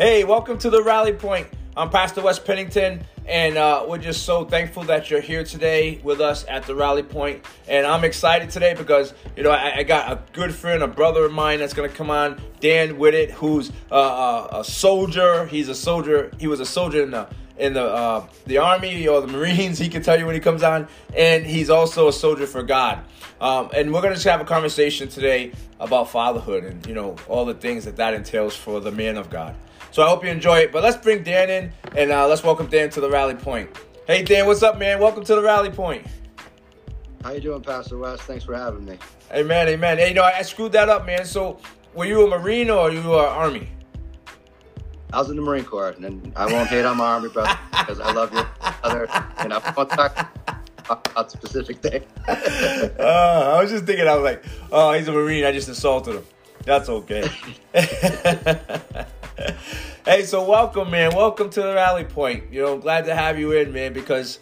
Hey, welcome to the Rally Point. I'm Pastor Wes Pennington, and uh, we're just so thankful that you're here today with us at the Rally Point. And I'm excited today because you know I, I got a good friend, a brother of mine that's going to come on, Dan Whitted, who's uh, a, a soldier. He's a soldier. He was a soldier in the in the uh, the army or the Marines. He can tell you when he comes on, and he's also a soldier for God. Um, and we're gonna just have a conversation today about fatherhood and you know all the things that that entails for the man of God. So I hope you enjoy it. But let's bring Dan in and uh, let's welcome Dan to the rally point. Hey Dan, what's up, man? Welcome to the rally point. How you doing, Pastor Wes? Thanks for having me. Amen, amen. Hey, you know I screwed that up, man. So were you a Marine or you were Army? I was in the Marine Corps, and I won't hate on my Army brother because I love you. Other, and I won't talk about specific things. uh, I was just thinking, I was like, oh, he's a Marine. I just assaulted him. That's okay. hey, so welcome, man. Welcome to the Rally Point. You know, glad to have you in, man, because,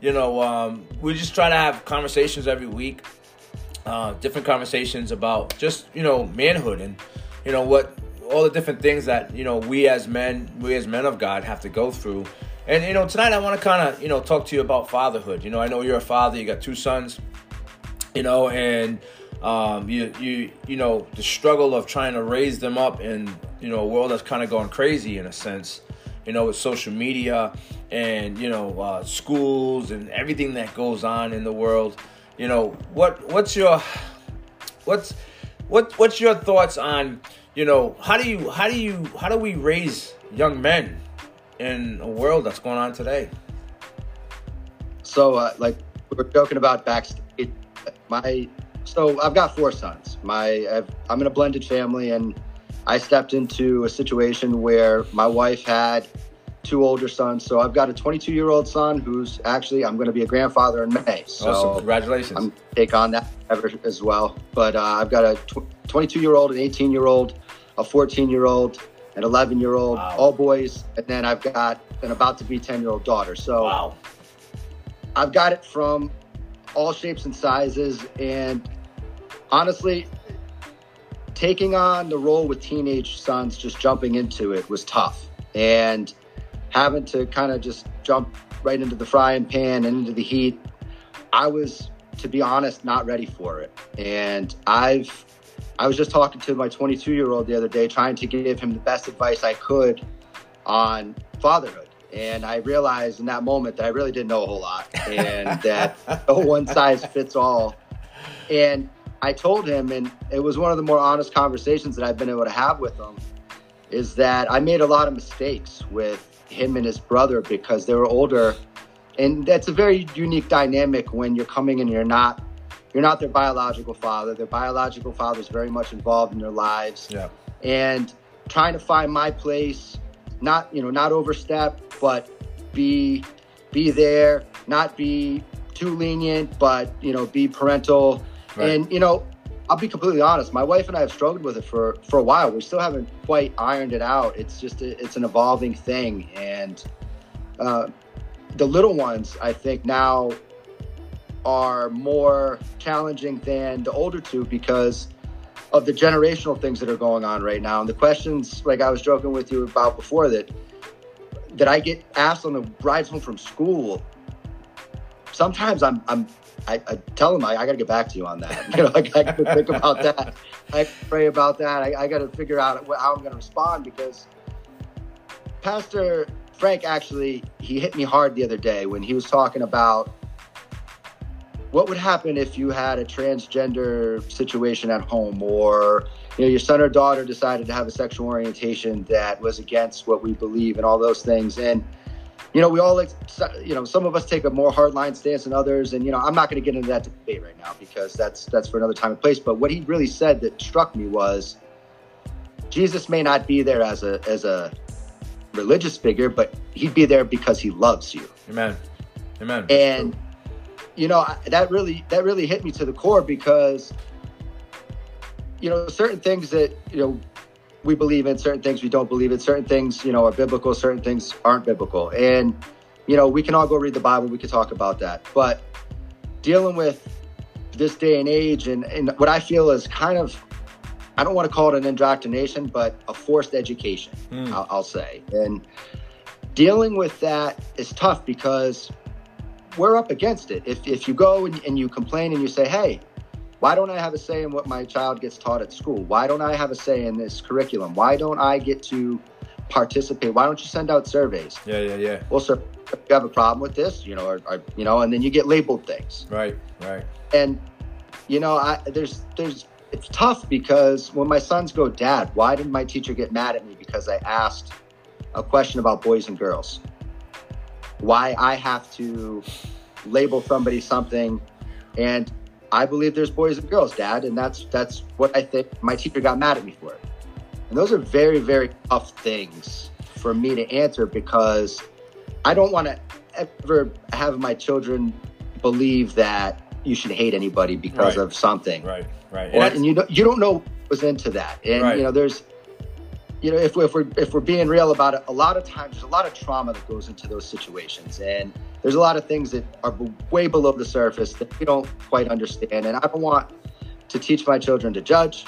you know, um, we just try to have conversations every week, uh, different conversations about just, you know, manhood and, you know, what all the different things that, you know, we as men, we as men of God have to go through. And, you know, tonight I want to kind of, you know, talk to you about fatherhood. You know, I know you're a father, you got two sons, you know, and, um, you you you know the struggle of trying to raise them up in you know a world that's kind of gone crazy in a sense you know with social media and you know uh, schools and everything that goes on in the world. You know what what's your what's what what's your thoughts on you know how do you how do you how do we raise young men in a world that's going on today? So uh, like we are joking about backstage. My so I've got four sons. My I've, I'm in a blended family, and I stepped into a situation where my wife had two older sons. So I've got a 22 year old son who's actually I'm going to be a grandfather in May. So awesome. congratulations! I'm take on that as well. But uh, I've got a 22 year old, an 18 year old, a 14 year old, an 11 year old, wow. all boys, and then I've got an about to be 10 year old daughter. So wow. I've got it from all shapes and sizes. And honestly, taking on the role with teenage sons, just jumping into it was tough. And having to kind of just jump right into the frying pan and into the heat, I was, to be honest, not ready for it. And I've, I was just talking to my 22 year old the other day, trying to give him the best advice I could on fatherhood. And I realized in that moment that I really didn't know a whole lot and that no one size fits all. And I told him, and it was one of the more honest conversations that I've been able to have with him, is that I made a lot of mistakes with him and his brother because they were older. And that's a very unique dynamic when you're coming and you're not you're not their biological father. Their biological father is very much involved in their lives. Yeah. And trying to find my place, not, you know, not overstep, but be be there, not be too lenient, but you know, be parental. Right. And you know, I'll be completely honest. My wife and I have struggled with it for for a while. We still haven't quite ironed it out. It's just a, it's an evolving thing, and uh, the little ones, I think now are more challenging than the older two because of the generational things that are going on right now. And the questions, like I was joking with you about before, that that I get asked on the rides home from school, sometimes I'm I'm I, I tell them I, I got to get back to you on that. You know, I got to think about that. I pray about that. I, I got to figure out how I'm going to respond because Pastor Frank actually he hit me hard the other day when he was talking about what would happen if you had a transgender situation at home or you know your son or daughter decided to have a sexual orientation that was against what we believe and all those things and you know we all you know some of us take a more hardline stance than others and you know i'm not going to get into that debate right now because that's that's for another time and place but what he really said that struck me was jesus may not be there as a as a religious figure but he'd be there because he loves you. Amen. Amen. And you know that really that really hit me to the core because you know certain things that you know we believe in certain things we don't believe in certain things you know are biblical certain things aren't biblical and you know we can all go read the bible we can talk about that but dealing with this day and age and, and what i feel is kind of I don't want to call it an indoctrination, but a forced education, Mm. I'll, I'll say. And dealing with that is tough because we're up against it. If, if you go and, and you complain and you say, hey, why don't I have a say in what my child gets taught at school? Why don't I have a say in this curriculum? Why don't I get to participate? Why don't you send out surveys? Yeah, yeah, yeah. Well, sir, you have a problem with this, you know, or, or you know, and then you get labeled things Right, right. and you know i there's there's it's tough because when my sons go dad why did my teacher get mad at me because i asked a question about boys and girls why i have to label somebody something and i believe there's boys and girls dad and that's that's what i think my teacher got mad at me for and those are very very tough things for me to answer because i don't want to ever have my children believe that you should hate anybody because Right. of something Right, right. And or, and you don't, you don't know what was into that and Right. you know there's you know if, if we're if we're being real about it a lot of times there's a lot of trauma that goes into those situations and there's a lot of things that are way below the surface that we don't quite understand and i don't want to teach my children to judge.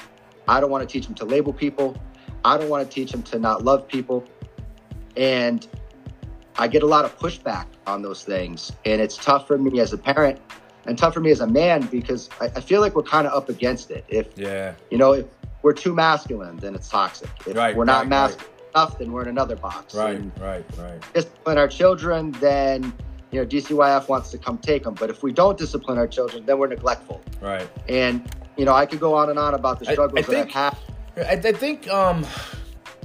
I don't want to teach them to label people. I don't want to teach them to not love people. And i get a lot of pushback on those things and it's tough for me as a parent and tough for me as a man because I, I feel like we're kind of up against it. If yeah, you know, if we're too masculine, then it's toxic. If Right, we're not right, masculine enough, then we're in another box. right, And right, right. discipline our children, then you know DCYF wants to come take them. But if we don't discipline our children, then we're neglectful. Right. And you know, I could go on and on about the I- I struggles that I've had. I, I think um,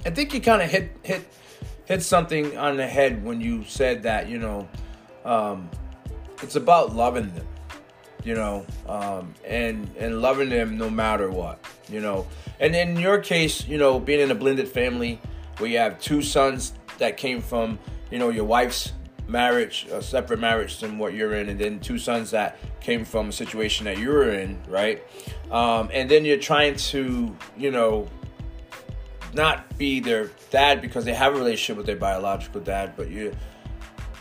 I think you kind of hit hit hit something on the head when you said that you know um, it's about loving them, you know, um, and and loving them no matter what, you know. And in your case, you know, being in a blended family where you have two sons that came from you know your wife's marriage, a separate marriage than what you're in, and then two sons that came from a situation that you were in, right? Um, and then you're trying to, you know, not be their dad because they have a relationship with their biological dad, but you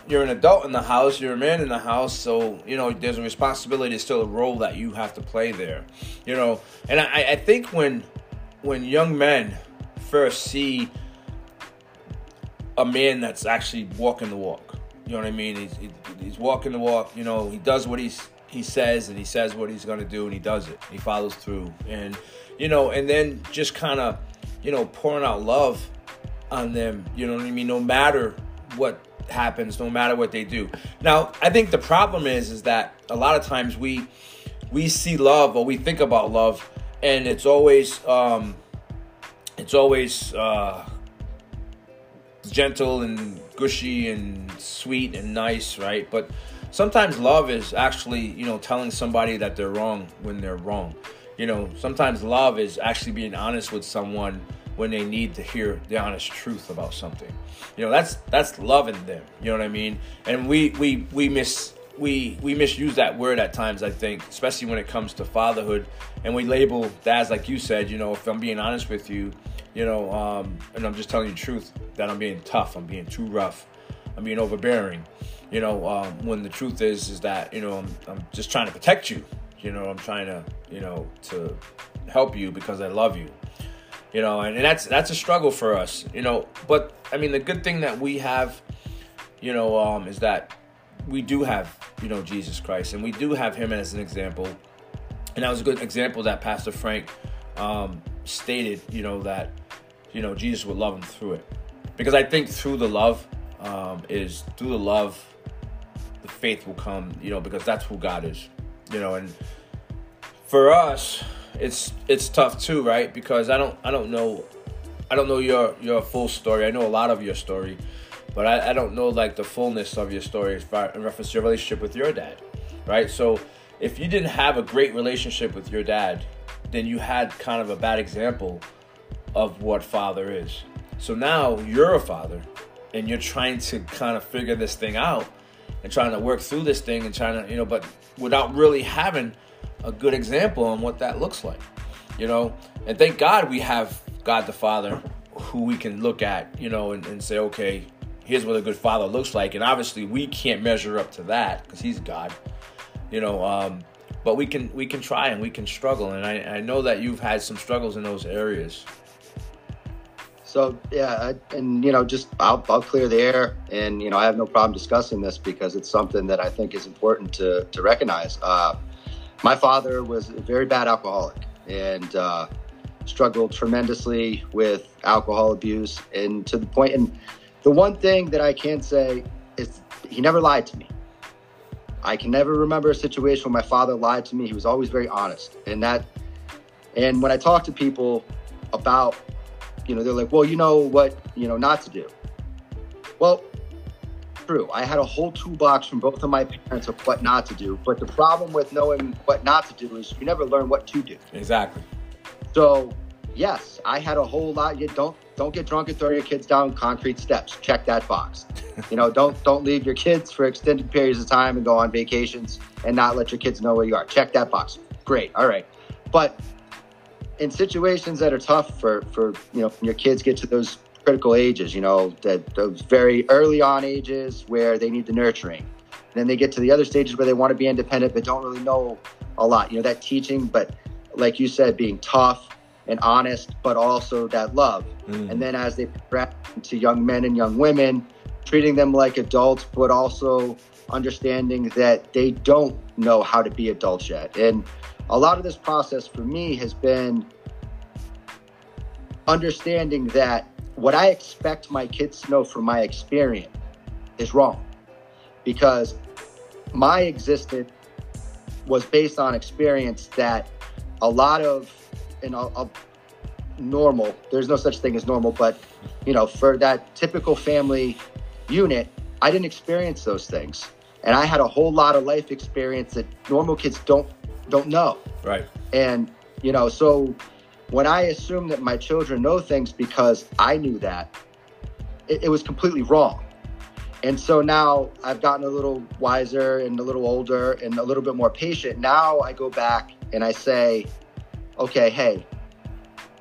you're an adult in the house, you're a man in the house, so you know there's a responsibility, there's still a role that you have to play there, you know. And I, I think when when young men first see a man that's actually walking the walk, you know what I mean? He's he, he's walking the walk, you know. He does what he's he says, and he says what he's gonna do, and he does it. He follows through, and you know, and then just kind of you know pouring out love on them, you know what I mean? No matter what happens, no matter what they do. Now, I think the problem is is that a lot of times we we see love or we think about love and it's always um it's always uh gentle and gushy and sweet and nice, right? But sometimes love is actually, you know, telling somebody that they're wrong when they're wrong. You know, sometimes love is actually being honest with someone when they need to hear the honest truth about something. You know, that's that's loving them. You know what I mean? And we we we miss we we misuse that word at times. I think, especially when it comes to fatherhood, and we label dads like you said. You know, if I'm being honest with you, you know, um, and I'm just telling you the truth that I'm being tough, I'm being too rough, I'm being overbearing. You know, um, when the truth is is that you know I'm, I'm just trying to protect you. You know, I'm trying to you know to help you because I love you you know and, and that's that's a struggle for us you know but i mean the good thing that we have you know um is that we do have you know jesus christ and we do have him as an example and that was a good example that pastor frank um stated you know that you know jesus would love him through it because i think through the love um is through the love the faith will come you know because that's who god is you know and for us it's it's tough too right? Because i don't i don't know i don't know your your full story. I know a lot of your story but i, I don't know like the fullness of your story far in reference to your relationship with your dad right? So if you didn't have a great relationship with your dad then you had kind of a bad example of what father is. So now you're a father and you're trying to kind of figure this thing out and trying to work through this thing and trying to you know but without really having a good example on what that looks like you know and thank god we have god the father who we can look at you know and, and say okay here's what a good father looks like and obviously we can't measure up to that because he's god you know um, but we can we can try and we can struggle, and I, I know that you've had some struggles in those areas. So yeah, and you know, just I'll, I'll clear the air, and you know, I have no problem discussing this because it's something that I think is important to to recognize. Uh, my father was a very bad alcoholic and uh, struggled tremendously with alcohol abuse, and to the point. And the one thing that I can say is he never lied to me. I can never remember a situation where my father lied to me. He was always very honest, and that. And when I talk to people about you know, they're like, well, you know what, you know, not to do. Well, true. I had a whole toolbox from both of my parents of what not to do. But the problem with knowing what not to do is you never learn what to do. Exactly. So, yes, I had a whole lot. You don't don't get drunk and throw your kids down concrete steps. Check that box. you know, don't don't leave your kids for extended periods of time and go on vacations and not let your kids know where you are. Check that box. Great. All right. But in situations that are tough for for you know your kids get to those critical ages you know that those very early on ages where they need the nurturing. And then they get to the other stages where they want to be independent but don't really know a lot you know that teaching but like you said being tough and honest but also that love. Mm. and then as they progress to young men and young women treating them like adults but also understanding that they don't know how to be adults yet. And a lot of this process for me has been understanding that what I expect my kids to know from my experience is wrong because my existence was based on experience that a lot of you know normal there's no such thing as normal but you know for that typical family unit i didn't experience those things and i had a whole lot of life experience that normal kids don't don't know. Right. And, you know, so when I assume that my children know things because I knew that, it, it was completely wrong. And so now I've gotten a little wiser and a little older and a little bit more patient. Now I go back and I say, okay, hey,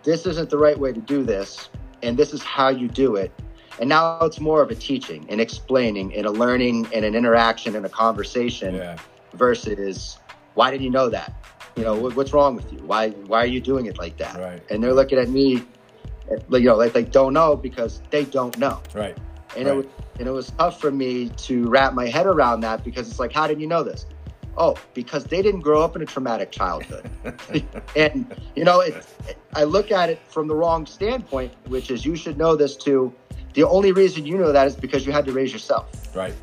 this isn't the right way to do this, and this is how you do it. And now it's more of a teaching and explaining and a learning and an interaction and a conversation yeah. versus why did you know that? You know, what, what's wrong with you? Why why are you doing it like that? Right. And they're looking at me, like you know, like they don't know because they don't know. Right. And right. it was and it was tough for me to wrap my head around that because it's like, how did you know this? Oh, because they didn't grow up in a traumatic childhood. and you know, it, it, I look at it from the wrong standpoint, which is you should know this too. The only reason you know that is because you had to raise yourself. Right.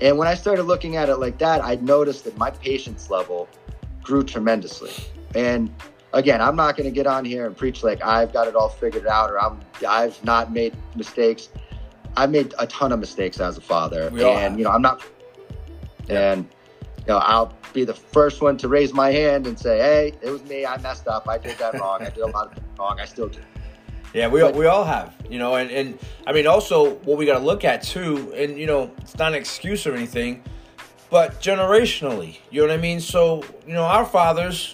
And when I started looking at it like that, I noticed that my patience level grew tremendously. And again, I'm not going to get on here and preach like I've got it all figured out or I'm I've not made mistakes. I made a ton of mistakes as a father, we and you know I'm not. Yeah. And you know I'll be the first one to raise my hand and say, "Hey, it was me. I messed up. I did that wrong. I did a lot of things wrong. I still do." Yeah, we, but, we all have, you know, and, and I mean, also what we got to look at too, and you know, it's not an excuse or anything, but generationally, you know what I mean? So, you know, our fathers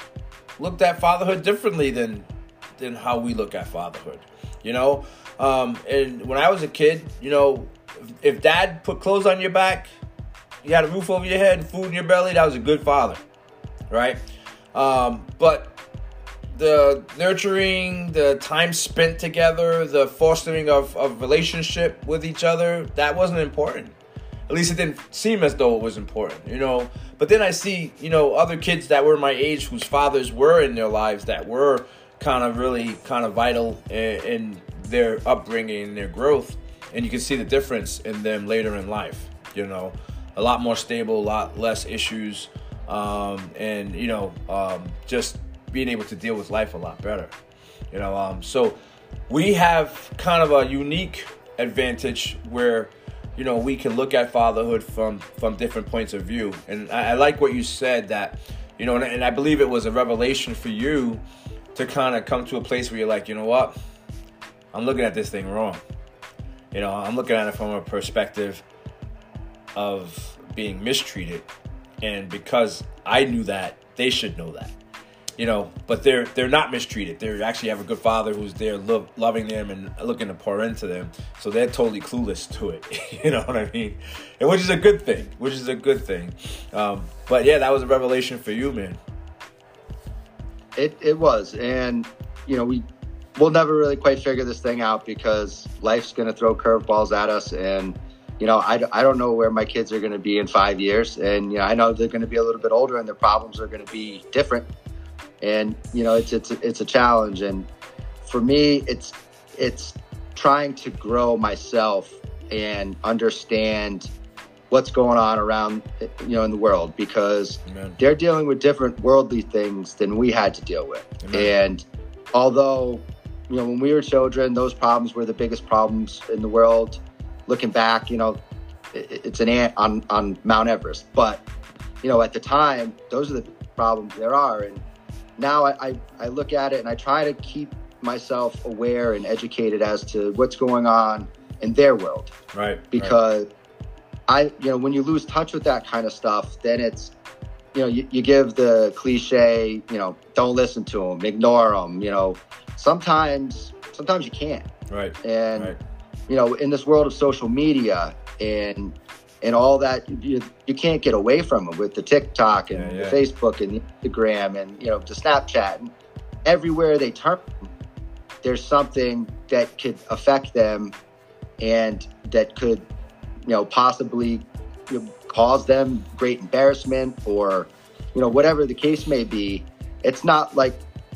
looked at fatherhood differently than than how we look at fatherhood, you know? Um, and when I was a kid, you know, if, if dad put clothes on your back, you had a roof over your head and food in your belly, that was a good father, right? Um, but the nurturing, the time spent together, the fostering of, of relationship with each other, that wasn't important. At least it didn't seem as though it was important, you know. But then I see, you know, other kids that were my age whose fathers were in their lives that were kind of really kind of vital in, in their upbringing and their growth. And you can see the difference in them later in life, you know. A lot more stable, a lot less issues, um, and, you know, um, just being able to deal with life a lot better. You know, um, so we have kind of a unique advantage where you know we can look at fatherhood from from different points of view. And i, I like what you said that you know and, and, i believe it was a revelation for you to kind of come to a place where you're like you know what? I'm looking at this thing wrong. You know i'm looking at it from a perspective of being mistreated. And because i knew that they should know that you know, but they're they're not mistreated. They actually have a good father who's there, lo- loving them and looking to pour into them. So they're totally clueless to it. you know what I mean? And which is a good thing. Which is a good thing. Um, but yeah, that was a revelation for you, man. It it was, and you know we we'll never really quite figure this thing out because life's going to throw curveballs at us and you know, I, I don't know where my kids are going to be in five years. And, you know, I know they're going to be a little bit older and their problems are going to be different. And, you know, it's, it's, it's a challenge. And for me, it's, it's trying to grow myself and understand what's going on around, you know, in the world because Amen. they're dealing with different worldly things than we had to deal with. Amen. And although, you know, when we were children, those problems were the biggest problems in the world looking back, you know, it's an ant on, on Mount Everest. But, you know, at the time, those are the problems there are. And now I, I, I look at it and I try to keep myself aware and educated as to what's going on in their world. Right. Because right. I, you know, when you lose touch with that kind of stuff, then it's, you know, you, you give the cliche, you know, don't listen to them, ignore them, you know, sometimes, sometimes you can't. Right. And, right you know, in this world of social media and and all that, you, you can't get away from it with the TikTok and yeah, yeah. the Facebook and the Instagram and you know the Snapchat. And everywhere they turn, there's something that could affect them, and that could, you know, possibly you know, cause them great embarrassment or, you know, whatever the case may be. It's not like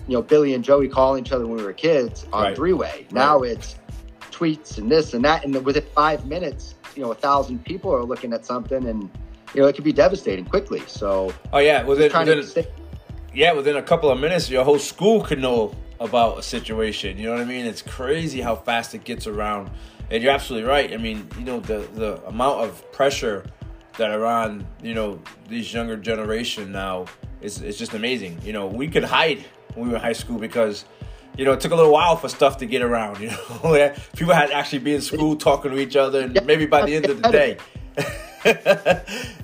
you know Billy and Joey calling each other when we were kids on right. three way. Now right. it's tweets and this and that, and within five minutes, you know, a thousand people are looking at something, and you know, it could be devastating quickly. So, oh yeah, within, within yeah, within a couple of minutes, your whole school could know about a situation. You know what I mean? It's crazy how fast it gets around, and you're absolutely right. I mean, you know, the the amount of pressure that are on, you know, these younger generation now is is just amazing. You know, we could hide when we were in high school because you know, it took a little while for stuff to get around. You know, people had to actually be in school talking to each other, and maybe by the end of the day,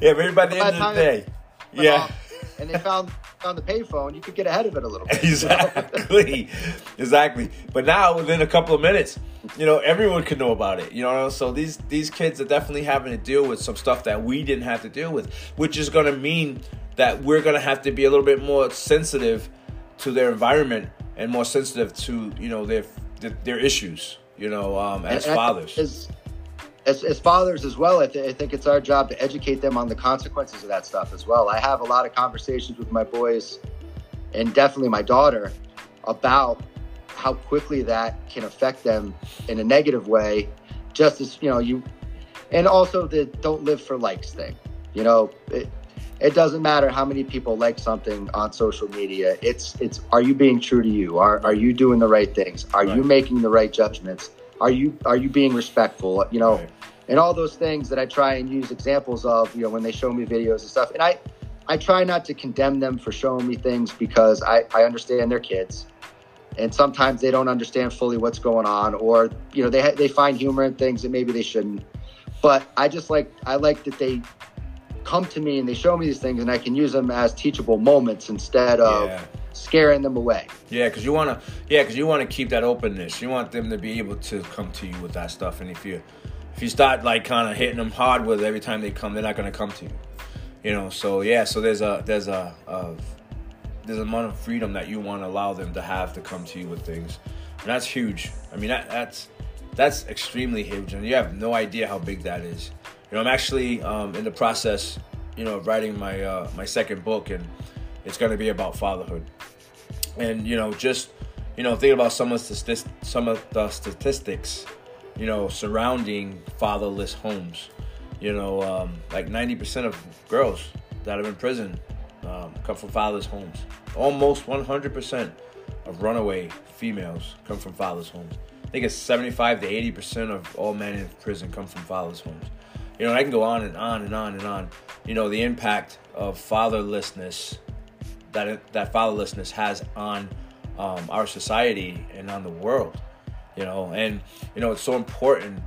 yeah, maybe by the end of the day, yeah. And they found on the payphone, you could get ahead of it a little bit. Exactly, exactly. But now, within a couple of minutes, you know, everyone could know about it. You know, so these these kids are definitely having to deal with some stuff that we didn't have to deal with, which is going to mean that we're going to have to be a little bit more sensitive to their environment and more sensitive to you know their their issues. You know, um, as and, fathers. As, as, as, fathers as well, I, th- I think it's our job to educate them on the consequences of that stuff as well. I have a lot of conversations with my boys and definitely my daughter about how quickly that can affect them in a negative way. Just as you know, you and also the don't live for likes thing. You know, it, it doesn't matter how many people like something on social media. It's it's are you being true to you? Are are you doing the right things? Are right. you making the right judgments? Are you are you being respectful? You know, right. and all those things that I try and use examples of, you know, when they show me videos and stuff. And I I try not to condemn them for showing me things because I, I understand they're kids. And sometimes they don't understand fully what's going on, or you know they they find humor in things that maybe they shouldn't. But I just like I like that they come to me and they show me these things and I can use them as teachable moments instead of yeah. scaring them away. Yeah, because you want to. Yeah, because you want to keep that openness. You want them to be able to come to you with that stuff. And if you if you start like kind of hitting them hard with every time they come, they're not going to come to you. You know. So yeah. So there's a there's a, a there's a amount of freedom that you want to allow them to have to come to you with things, and that's huge. I mean that that's that's extremely huge, and you have no idea how big that is. You know, I'm actually um, in the process, you know, of writing my uh, my second book, and it's going to be about fatherhood. And you know, just you know, thinking about some of the some of the statistics, you know, surrounding fatherless homes. You know, um, like 90% of girls that are in prison um, come from fatherless homes. Almost 100% of runaway females come from fatherless homes. I think it's 75 to 80% of all men in prison come from fatherless homes. You know, I can go on and on and on and on. You know, the impact of fatherlessness that that fatherlessness has on um, our society and on the world. You know, and you know it's so important.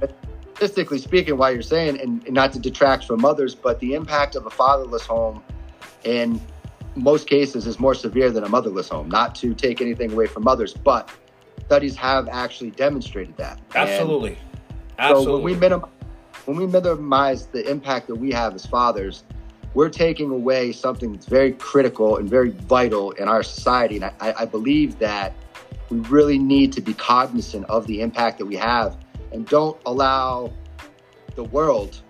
Statistically speaking, while you're saying, and, and not to detract from others, but the impact of a fatherless home in most cases is more severe than a motherless home. Not to take anything away from mothers, but studies have actually demonstrated that. Absolutely. And Absolutely. So when we minimize when we minimize the impact that we have as fathers, we're taking away something that's very critical and very vital in our society. And I, I believe that we really need to be cognizant of the impact that we have and don't allow the world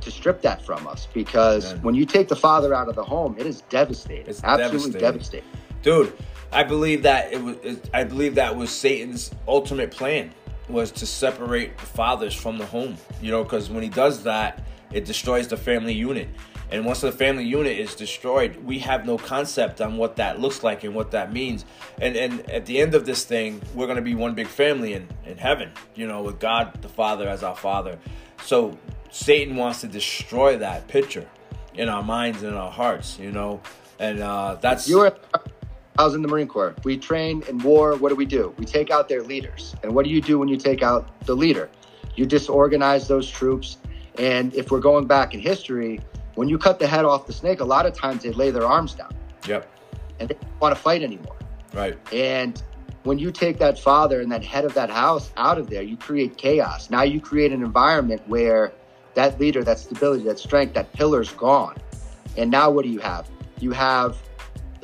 to strip that from us because when you take the father out of the home, it is devastating. It's Absolutely devastating. devastating. dude i believe that it was i believe that was satan's ultimate plan was to separate fathers from the home you know because when he does that it destroys the family unit. And once the family unit is destroyed we have no concept on what that looks like and what that means. And and at the end of this thing we're to be one big family in in heaven you know with god the father as our father. So satan wants to destroy that picture in our minds and our hearts you know? And uh that's You were I was in the Marine Corps. We train in war. What do we do? We take out their leaders. And what do you do when you take out the leader? You disorganize those troops. And if we're going back in history, when you cut the head off the snake, a lot of times they lay their arms down yep and they don't want to fight anymore. right And when you take that father and that head of that house out of there, you create chaos. Now you create an environment where that leader, that stability, that strength, that pillar's gone. And now what do you have? You have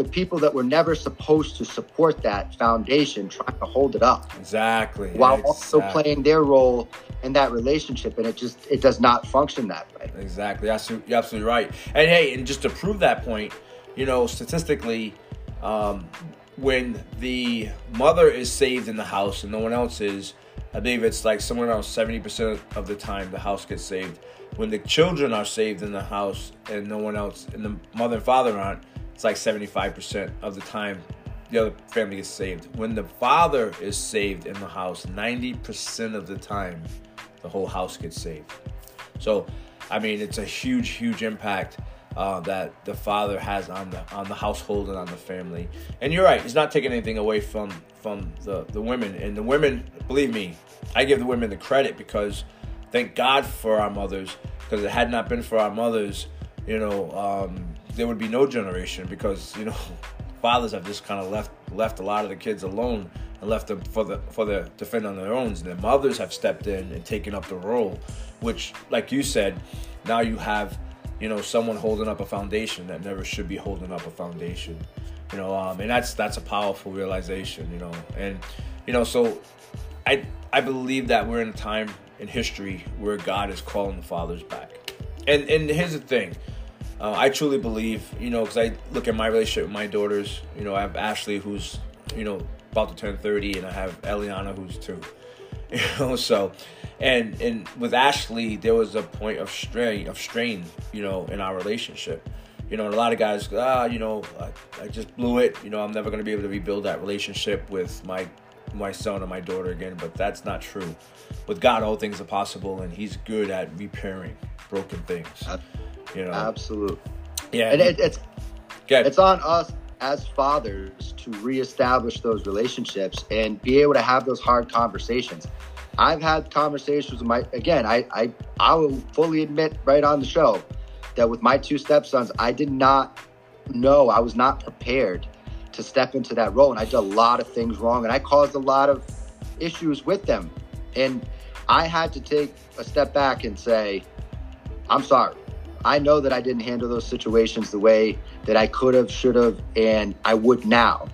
the people that were never supposed to support that foundation trying to hold it up Exactly. while also playing their role in that relationship. And it just, it does not function that way. Exactly. You're absolutely right. And hey, and just to prove that point, you know, statistically, um, when the mother is saved in the house and no one else is, I believe it's like somewhere around seventy percent of the time the house gets saved. When the children are saved in the house and no one else, and the mother and father aren't, it's like seventy-five percent of the time the other family gets saved. When the father is saved in the house, ninety percent of the time, the whole house gets saved. So, I mean, it's a huge, huge impact uh, that the father has on the on the household and on the family. And you're right; he's not taking anything away from from the the women. And the women, believe me, I give the women the credit because thank God for our mothers. Because it had not been for our mothers, you know, um, there would be no generation. Because you know, fathers have just kind of left left a lot of the kids alone and left them for the for the to fend on their own. And their mothers have stepped in and taken up the role, which, like you said, now you have you know someone holding up a foundation that never should be holding up a foundation. You know, um, and that's that's a powerful realization. You know, and you know, so I I believe that we're in a time in history where God is calling the fathers back. And and here's the thing. Uh, I truly believe, you know, because I look at my relationship with my daughters. You know, I have Ashley, who's, you know, about to turn 30, and I have Eliana, who's two. You know, so, and and with Ashley, there was a point of strain, of strain, you know, in our relationship. You know, and a lot of guys, ah, you know, I, I just blew it. You know, I'm never gonna be able to rebuild that relationship with my my son and my daughter again. But that's not true. With God, all things are possible, and He's good at repairing broken things. You know, Absolutely. yeah, And it, it's, good. it's on us as fathers to reestablish those relationships and be able to have those hard conversations. I've had conversations with my again, I I, I will fully admit right on the show that with my two stepsons, I did not know, I was not prepared to step into that role. And I did a lot of things wrong and I caused a lot of issues with them. And I had to take a step back and say, I'm sorry. I know that I didn't handle those situations the way that I could have, should have, and I would now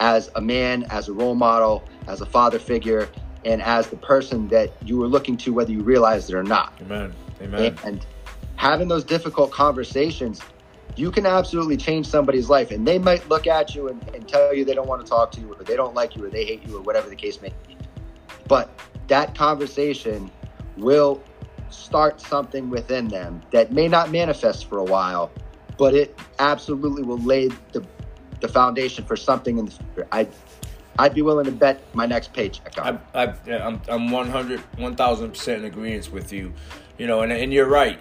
as a man, as a role model, as a father figure, and as the person that you were looking to, whether you realized it or not. Amen. Amen. And having those difficult conversations, you can absolutely change somebody's life. And they might look at you and, and tell you they don't want to talk to you, or they don't like you, or they hate you, or whatever the case may be. But that conversation will start something within them that may not manifest for a while, but it absolutely will lay the, the foundation for something in the future. I, I'd be willing to bet my next paycheck on. I, I, I'm, I'm 100, 1000% in agreement with you. You know, and, and you're right.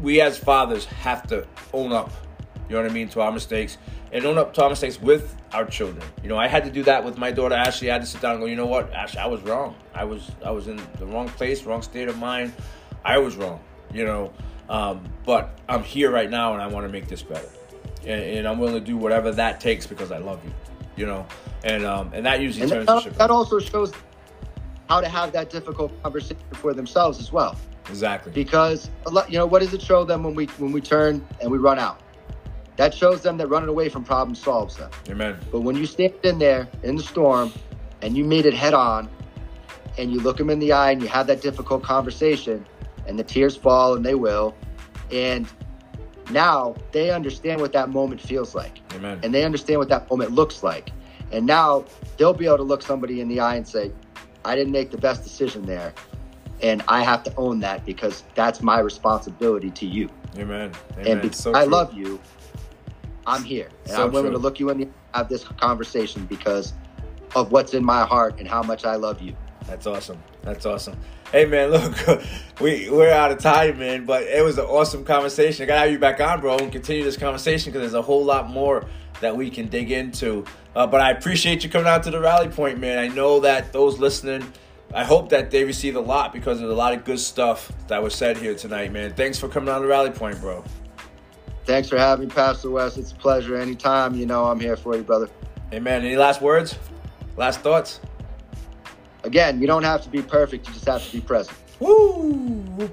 We as fathers have to own up, you know what I mean, to our mistakes and own up to our mistakes with our children. You know, I had to do that with my daughter Ashley. I had to sit down and go, you know what, Ashley, I was wrong. I was I was in the wrong place, wrong state of mind. I was wrong, you know. Um, but I'm here right now and I want to make this better. and, and I'm willing to do whatever that takes because I love you. You know, and um, and that usually And turns that, that also shows how to have that difficult conversation for themselves as well. Exactly. Because you know, what does it show them when we when we turn and we run out? That shows them that running away from problems solves them. Amen. But when you stand in there in the storm and you meet it head on and you look them in the eye and you have that difficult conversation and the tears fall and they will and now they understand what that moment feels like Amen. and they understand what that moment looks like. And now they'll be able to look somebody in the eye and say, I didn't make the best decision there. And I have to own that because that's my responsibility to you. Amen. Amen. And because So I love you, I'm here. And So I'm willing true. to look you in the eye, and have this conversation because of what's in my heart and how much I love you. That's awesome. That's awesome. Hey man, look, we we're out of time, man. But it was an awesome conversation. I gotta have you back on, bro, and continue this conversation because there's a whole lot more that we can dig into. Uh, but I appreciate you coming out to the rally point, man. I know that those listening, I hope that they received a lot because there's a lot of good stuff that was said here tonight, man. Thanks for coming on the rally point, bro. Thanks for having me, Pastor Wes. It's a pleasure. Anytime, you know, I'm here for you, brother. Hey man, any last words? Last thoughts? Again, you don't have to be perfect. You just have to be present. Woo!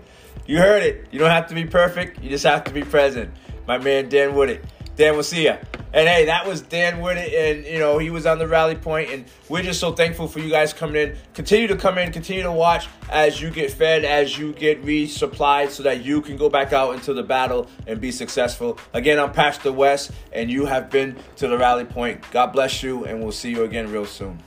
You heard it. You don't have to be perfect. You just have to be present. My man Dan Woodit. Dan, we'll see ya. And hey, that was Dan Woodit, and you know he was on the rally point, and we're just so thankful for you guys coming in. Continue to come in, continue to watch as you get fed, as you get resupplied, so that you can go back out into the battle and be successful. Again, I'm Pastor Wes, and you have been to the rally point. God bless you, and we'll see you again real soon.